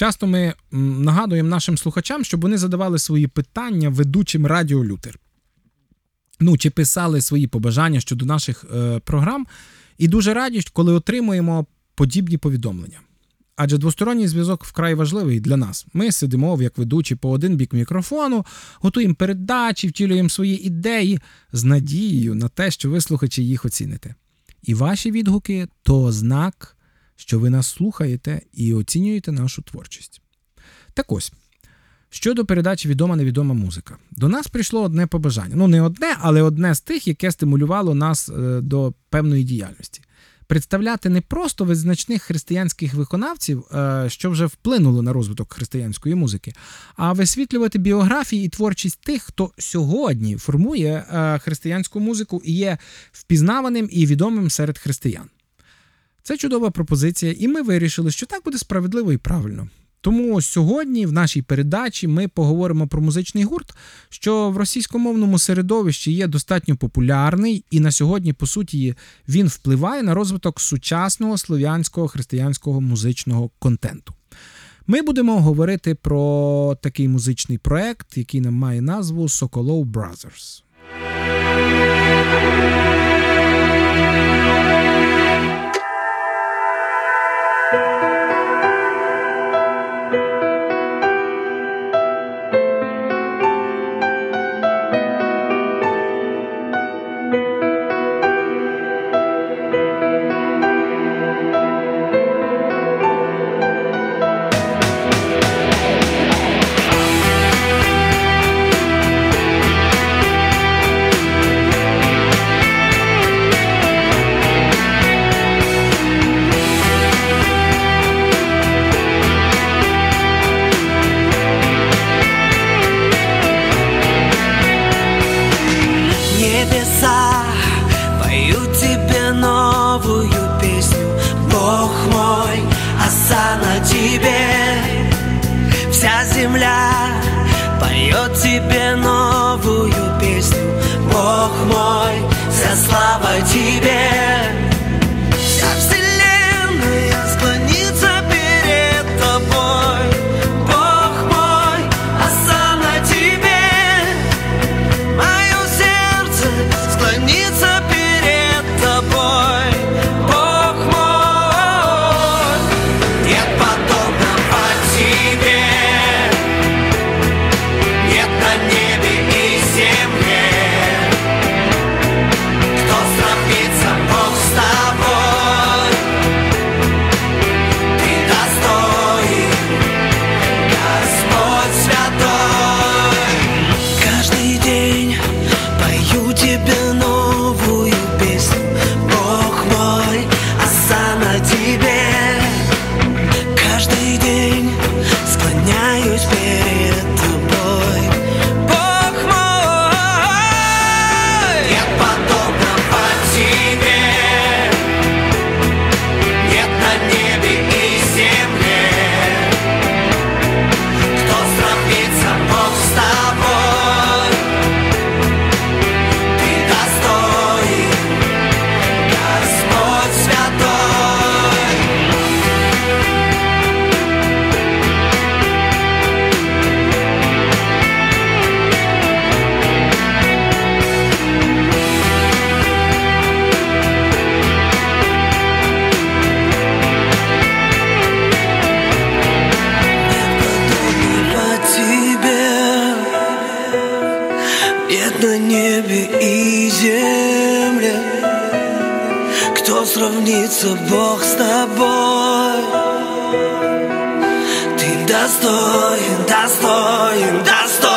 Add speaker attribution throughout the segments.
Speaker 1: Часто ми нагадуємо нашим слухачам, щоб вони задавали свої питання ведучим Радіо Лютер. Ну, чи писали свої побажання щодо наших е, програм. І дуже раді, коли отримуємо подібні повідомлення. Адже двосторонній зв'язок вкрай важливий для нас. Ми сидимо, як ведучі, по один бік мікрофону, готуємо передачі, втілюємо свої ідеї з надією на те, що ви слухачі їх оціните. І ваші відгуки то знак, що ви нас слухаєте і оцінюєте нашу творчість. Так ось. Щодо передачі відома невідома музика. До нас прийшло одне побажання. Ну, не одне, але одне з тих, яке стимулювало нас е, до певної діяльності представляти не просто визначних християнських виконавців, е, що вже вплинуло на розвиток християнської музики, а висвітлювати біографії і творчість тих, хто сьогодні формує е, християнську музику і є впізнаваним і відомим серед християн. Це чудова пропозиція, і ми вирішили, що так буде справедливо і правильно. Тому сьогодні в нашій передачі ми поговоримо про музичний гурт, що в російськомовному середовищі є достатньо популярний, і на сьогодні, по суті, він впливає на розвиток сучасного слов'янського християнського музичного контенту. Ми будемо говорити про такий музичний проект, який нам має назву Sokolov Brothers.
Speaker 2: で сравнится Бог с тобой. Ты достоин, достоин, достоин.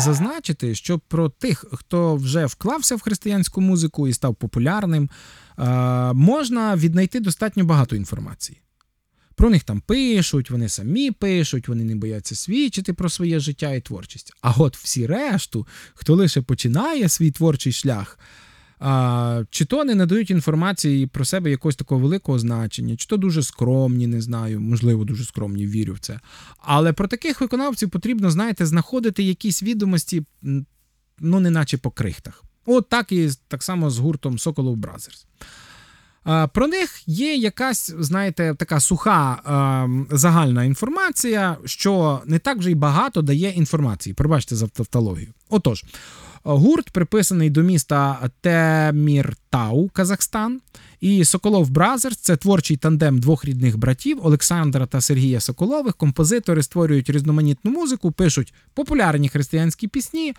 Speaker 2: Зазначити, що про тих, хто вже вклався в християнську музику і став популярним, можна віднайти достатньо багато інформації. Про них там пишуть, вони самі пишуть, вони не бояться свідчити про своє життя і творчість. А от всі решту, хто лише починає свій творчий шлях, а, чи то не надають інформації про себе якогось такого великого значення, чи то дуже скромні, не знаю, можливо, дуже скромні, вірю в це. Але про таких виконавців потрібно, знаєте, знаходити якісь відомості, ну, неначе по крихтах. От так і так само з гуртом Соколов Бразерс. Про них є якась, знаєте, така суха е, загальна інформація, що не так вже й багато дає інформації. Пробачте за тавтологію. Отож, гурт приписаний до міста Теміртау, Казахстан. І Соколов Бразерс це творчий тандем двох рідних братів Олександра та Сергія Соколових. Композитори створюють різноманітну музику, пишуть популярні християнські пісні.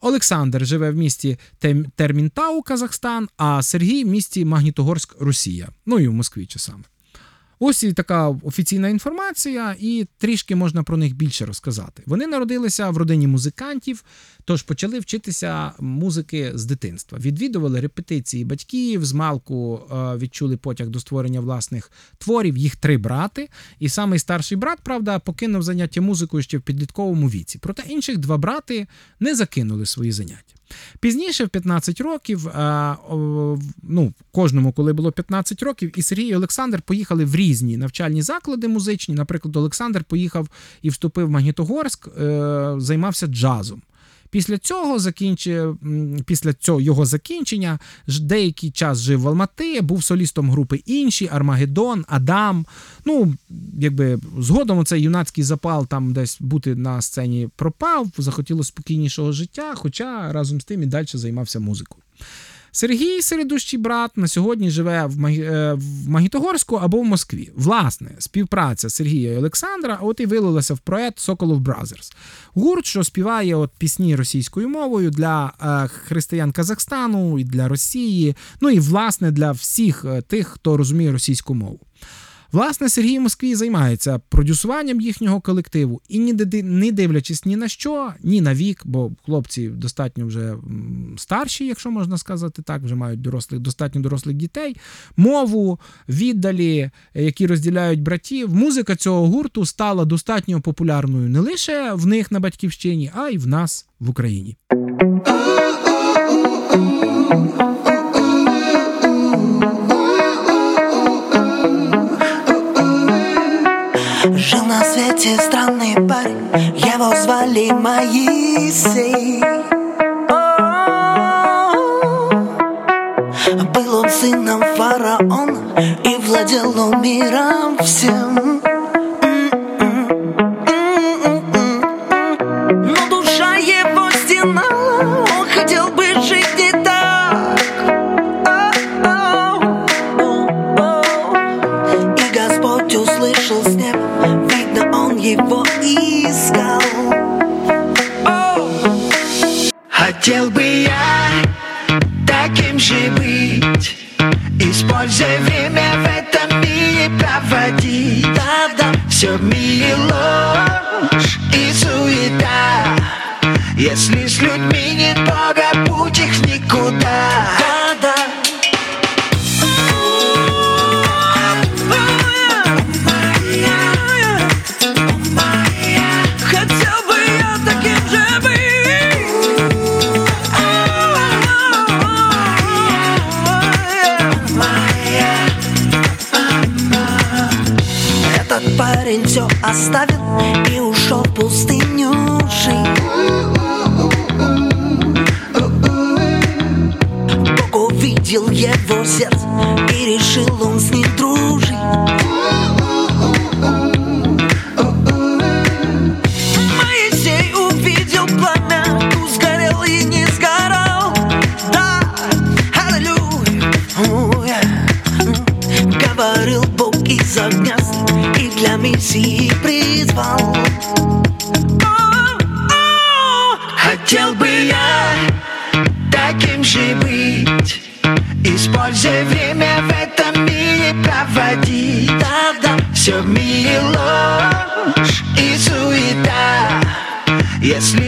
Speaker 2: Олександр живе в місті Термінтау, Казахстан, а Сергій в місті Магнітогорськ, Росія. Ну і в Москві часами. Ось і така офіційна інформація, і трішки можна про них більше розказати. Вони народилися в родині музикантів, тож почали вчитися музики з дитинства. Відвідували репетиції батьків, з малку е, відчули потяг до створення власних творів. Їх три брати. І самий старший брат, правда, покинув заняття музикою ще в підлітковому віці. Проте інших два брати не закинули свої заняття. Пізніше, в 15 років, е, ну, кожному, коли було 15 років, і Сергій і Олександр поїхали в різні навчальні заклади музичні. Наприклад, Олександр поїхав і вступив в Магнітогорськ, е, займався джазом. Після цього закінчив, після цього його закінчення деякий час жив в Алмати, був солістом групи інші, Армагеддон, Адам. Ну, якби згодом цей юнацький запал там десь бути на сцені пропав, захотіло спокійнішого життя, хоча разом з тим і далі займався музикою. Сергій середущий брат на сьогодні живе в е, в Магітогорську або в Москві. Власне, співпраця Сергія і Олександра от і вилилася в проект Соколов Бразерс. Гурт, що співає от пісні російською мовою для е, християн Казахстану і для Росії, ну і власне для всіх е, тих, хто розуміє російську мову. Власне, Сергій Москві займається продюсуванням їхнього колективу і не дивлячись ні на що, ні на вік, бо хлопці достатньо вже старші, якщо можна сказати так, вже мають дорослих, достатньо дорослих дітей, мову, віддалі, які розділяють братів. Музика цього гурту стала достатньо популярною не лише в них на батьківщині, а й в нас в Україні.
Speaker 1: Жил на свете странный парень, его звали Моисей. Был он сыном фараона и владел он миром всем. Оставил Если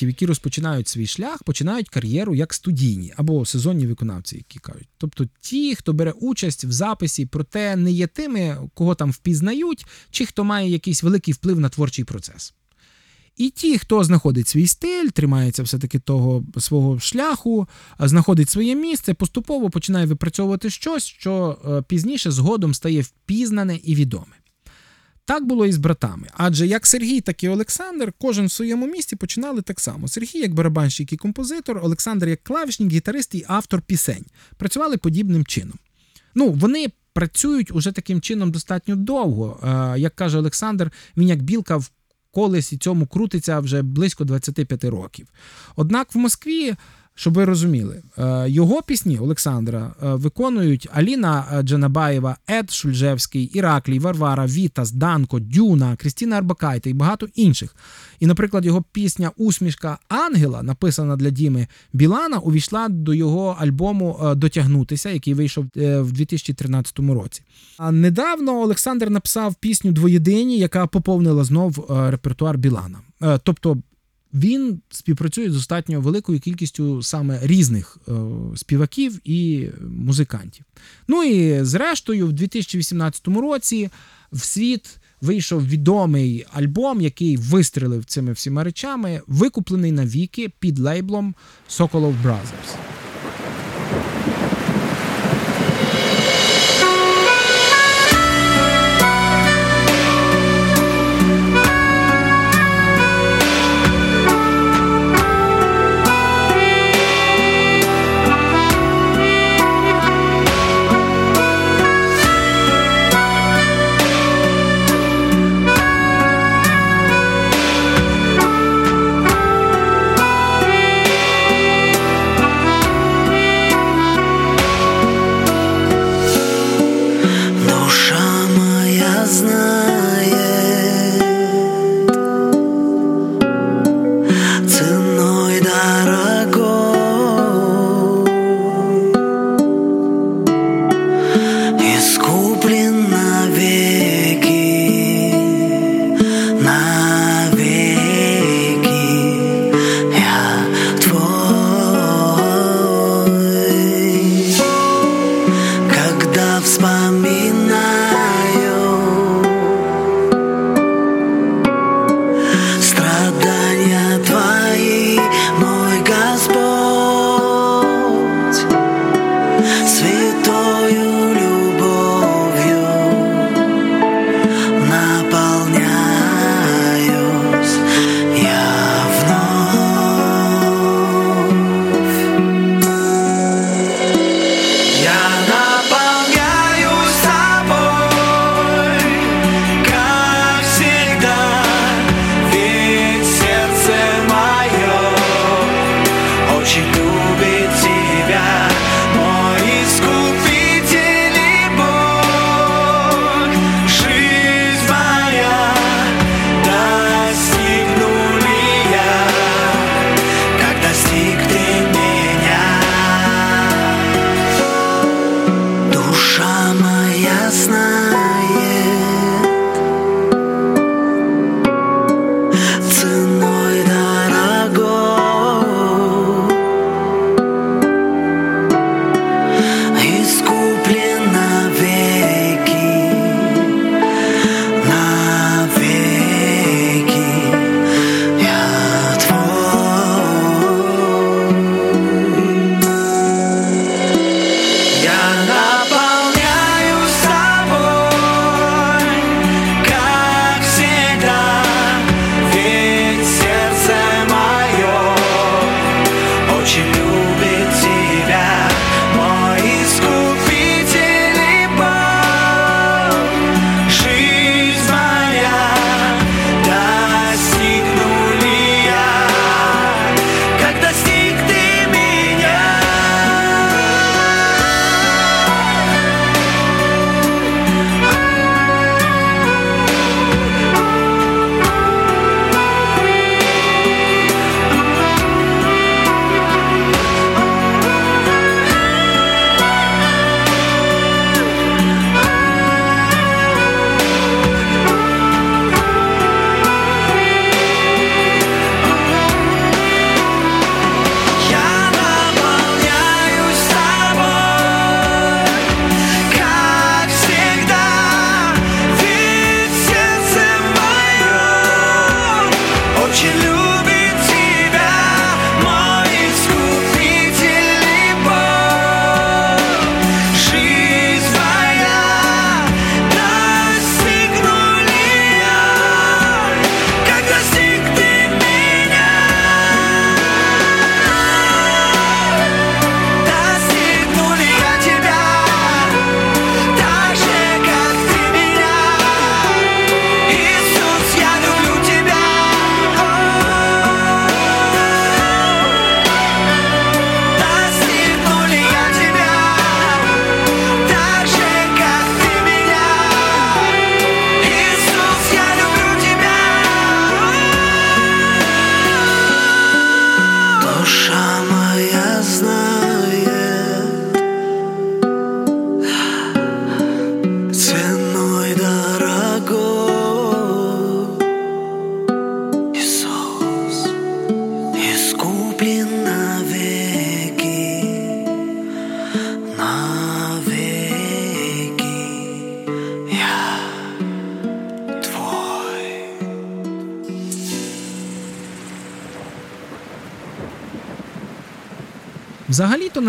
Speaker 2: музикантів, які розпочинають свій шлях, починають кар'єру як студійні або сезонні виконавці, які кажуть. Тобто ті, хто бере участь в записі, проте не є тими, кого там впізнають, чи хто має якийсь великий вплив на творчий процес. І ті, хто знаходить свій стиль, тримається все-таки того свого шляху, знаходить своє місце, поступово починає випрацьовувати щось, що е, пізніше згодом стає впізнане і відоме. Так було і з братами. Адже як Сергій, так і Олександр, кожен в своєму місті починали так само. Сергій як барабанщик і композитор, Олександр як клавішник, гітарист і автор пісень. Працювали подібним чином. Ну, вони працюють уже таким чином достатньо довго. Е, Як каже Олександр, він як білка в колесі цьому крутиться вже близько 25 років. Однак в Москві. Щоб ви розуміли, е, його пісні Олександра е, виконують Аліна е, Джанабаєва, Ед Шульжевський, Іраклій, Варвара, Вітас, Данко, Дюна, Крістіна Арбакайте і багато інших. І, наприклад, його пісня Усмішка Ангела, написана для Діми Білана, увійшла до його альбому Дотягнутися, який вийшов в 2013 році. А недавно Олександр написав пісню Двоєдині, яка поповнила знов репертуар Білана. Тобто він співпрацює з достатньо великою кількістю саме різних е, співаків і музикантів. Ну і зрештою, в 2018 році в світ вийшов відомий альбом, який вистрелив цими всіма речами, викуплений навіки під лейблом Sokolov Brothers.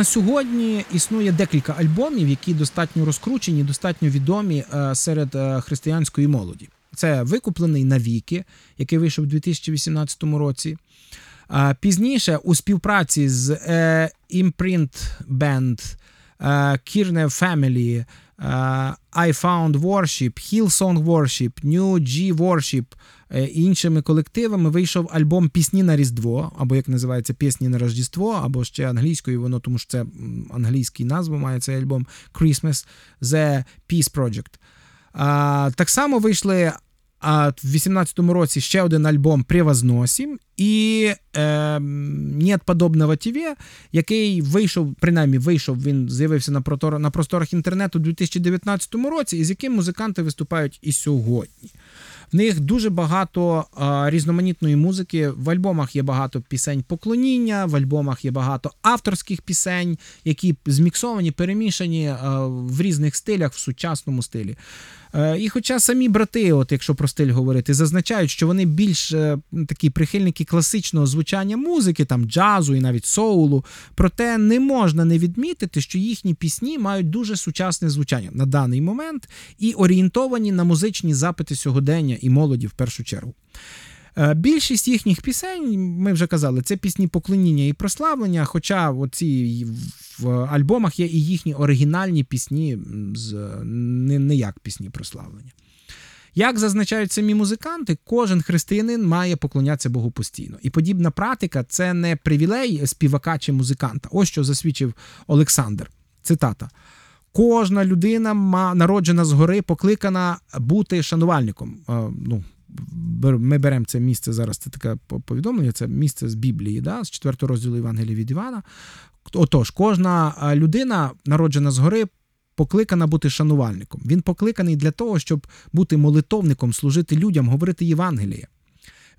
Speaker 2: На сьогодні існує декілька альбомів, які достатньо розкручені, достатньо відомі е, серед е, християнської молоді. Це викуплений навіки, який вийшов у 2018 році. Пізніше у співпраці з е, Imprint Band, е, Kirne Family, е, I Found Worship, Hillsong Worship, New G Worship е, іншими колективами вийшов альбом Пісні на Різдво, або як називається Пісні на Рождество, або ще англійською, воно тому що це англійський назву має цей альбом Christmas The Peace Project. Так само вийшли а, в 18-му році ще один альбом «Привозносім» і е, «Нет подобного тебе», який вийшов, принаймні вийшов, він з'явився на, протор, на просторах інтернету у 2019 році, і з яким музиканти виступають і сьогодні. В них дуже багато а, різноманітної музики. В альбомах є багато пісень поклоніння, в альбомах є багато авторських пісень, які зміксовані, перемішані а, в різних стилях, в сучасному стилі. Е, І хоча самі брати, от якщо про стиль говорити, зазначають, що вони більш е, такі прихильники класичного звучання музики, там джазу і навіть соулу, проте не можна не відмітити, що їхні пісні мають дуже сучасне звучання на даний момент і орієнтовані на музичні запити сьогодення і молоді в першу чергу. Е, Більшість їхніх пісень, ми вже казали, це пісні поклоніння і прославлення. Хоча оці в альбомах є і їхні оригінальні пісні, з не, не як пісні прославлення. Як зазначають самі музиканти, кожен християнин має поклонятися Богу постійно. І подібна практика це не привілей співака чи музиканта. Ось що засвідчив Олександр. Цитата. Кожна людина, народжена згори, покликана бути шанувальником. Ну, ми беремо це місце зараз. Це таке повідомлення. Це місце з Біблії, да, з 4 розділу Євангелія від Івана. Отож, кожна людина, народжена згори, покликана бути шанувальником. Він покликаний для того, щоб бути молитовником, служити людям, говорити Євангеліє.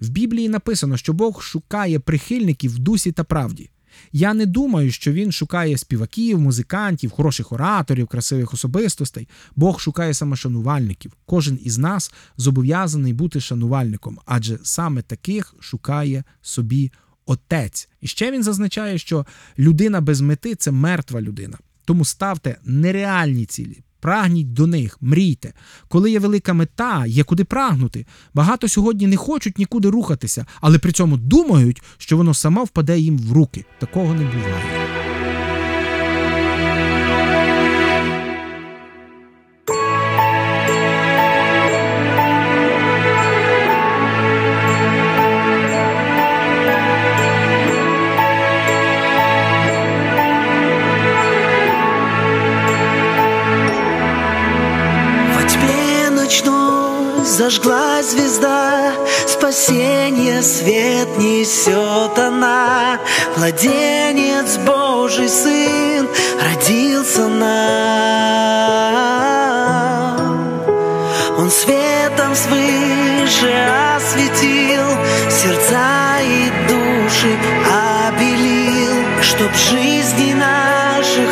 Speaker 2: В Біблії написано, що Бог шукає прихильників в дусі та правді. Я не думаю, що він шукає співаків, музикантів, хороших ораторів, красивих особистостей. Бог шукає самошанувальників. Кожен із нас зобов'язаний бути шанувальником, адже саме таких шукає собі Отець. І ще він зазначає, що людина без мети це мертва людина. Тому ставте нереальні цілі. Прагніть до них, мрійте. Коли є велика мета, є куди прагнути. Багато сьогодні не хочуть нікуди рухатися, але при цьому думають, що воно само впаде їм в руки. Такого не буває.
Speaker 1: Зажглась звезда Спасение свет несет она. Младенец Божий Сын родился нам. Он светом свыше осветил Сердца и души обелил Чтоб жизни наших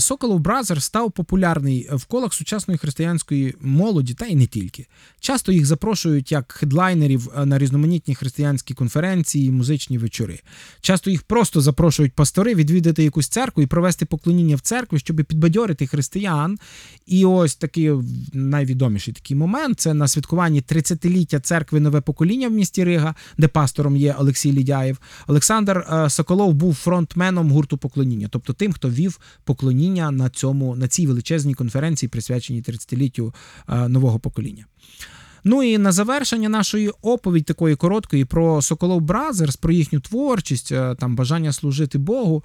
Speaker 2: Соколов Бразер став популярний в колах сучасної християнської молоді, та й не тільки. Часто їх запрошують як хедлайнерів е, на різноманітні християнські конференції, музичні вечори. Часто їх просто запрошують пастори відвідати якусь церкву і провести поклоніння в церкві, щоб підбадьорити християн. І ось такий найвідоміший такий момент це на святкуванні 30-ліття церкви Нове покоління в місті Рига, де пастором є Олексій Лідяєв. Олександр е, Соколов був фронтменом гурту поклоніння, тобто тим, хто вів поклоніння на цьому на цій величезній конференції, присвяченій 30-літтю е, нового покоління. Ну і на завершення нашої оповідь такої короткої про Соколов Бразерс, про їхню творчість, е, там бажання служити Богу.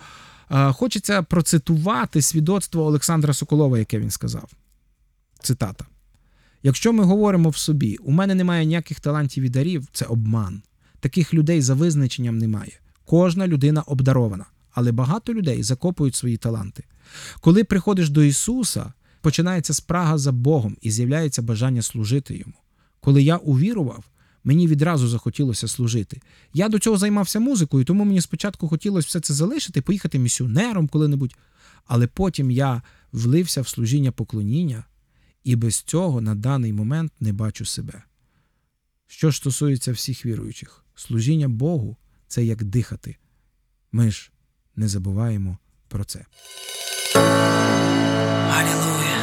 Speaker 2: е, Хочеться процитувати свідоцтво Олександра Соколова, яке він сказав. Цитата: Якщо ми говоримо в собі, у мене немає ніяких талантів і дарів, це обман. Таких людей за визначенням немає. Кожна людина обдарована, але багато людей закопують свої таланти. Коли приходиш до Ісуса, починається спрага за Богом і з'являється бажання служити Йому. Коли я увірував, мені відразу захотілося служити. Я до цього займався музикою, тому мені спочатку хотілося все це залишити, поїхати місіонером коли-небудь. Але потім я влився в служіння поклоніння, і без цього на даний момент не бачу себе. Що ж стосується всіх віруючих, служіння Богу це як дихати. Ми ж не забуваємо про це.
Speaker 1: Аллилуйя.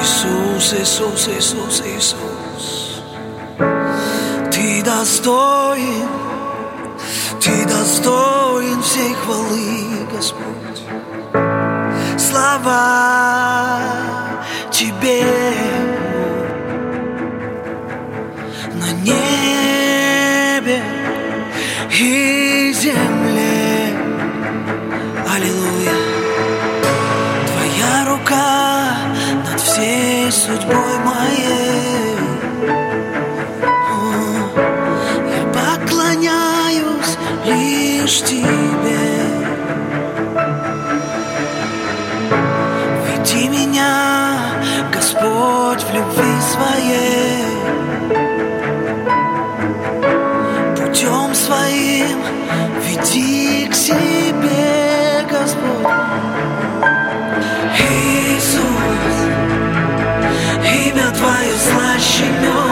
Speaker 1: Иисус, Иисус, Иисус, Иисус. Ты достоин, Ты достоин всей хвалы, Господь. Слава Тебе на небе и судьбой моей. О, я поклоняюсь лишь Тебе. Веди меня, Господь, в любви своей. she know.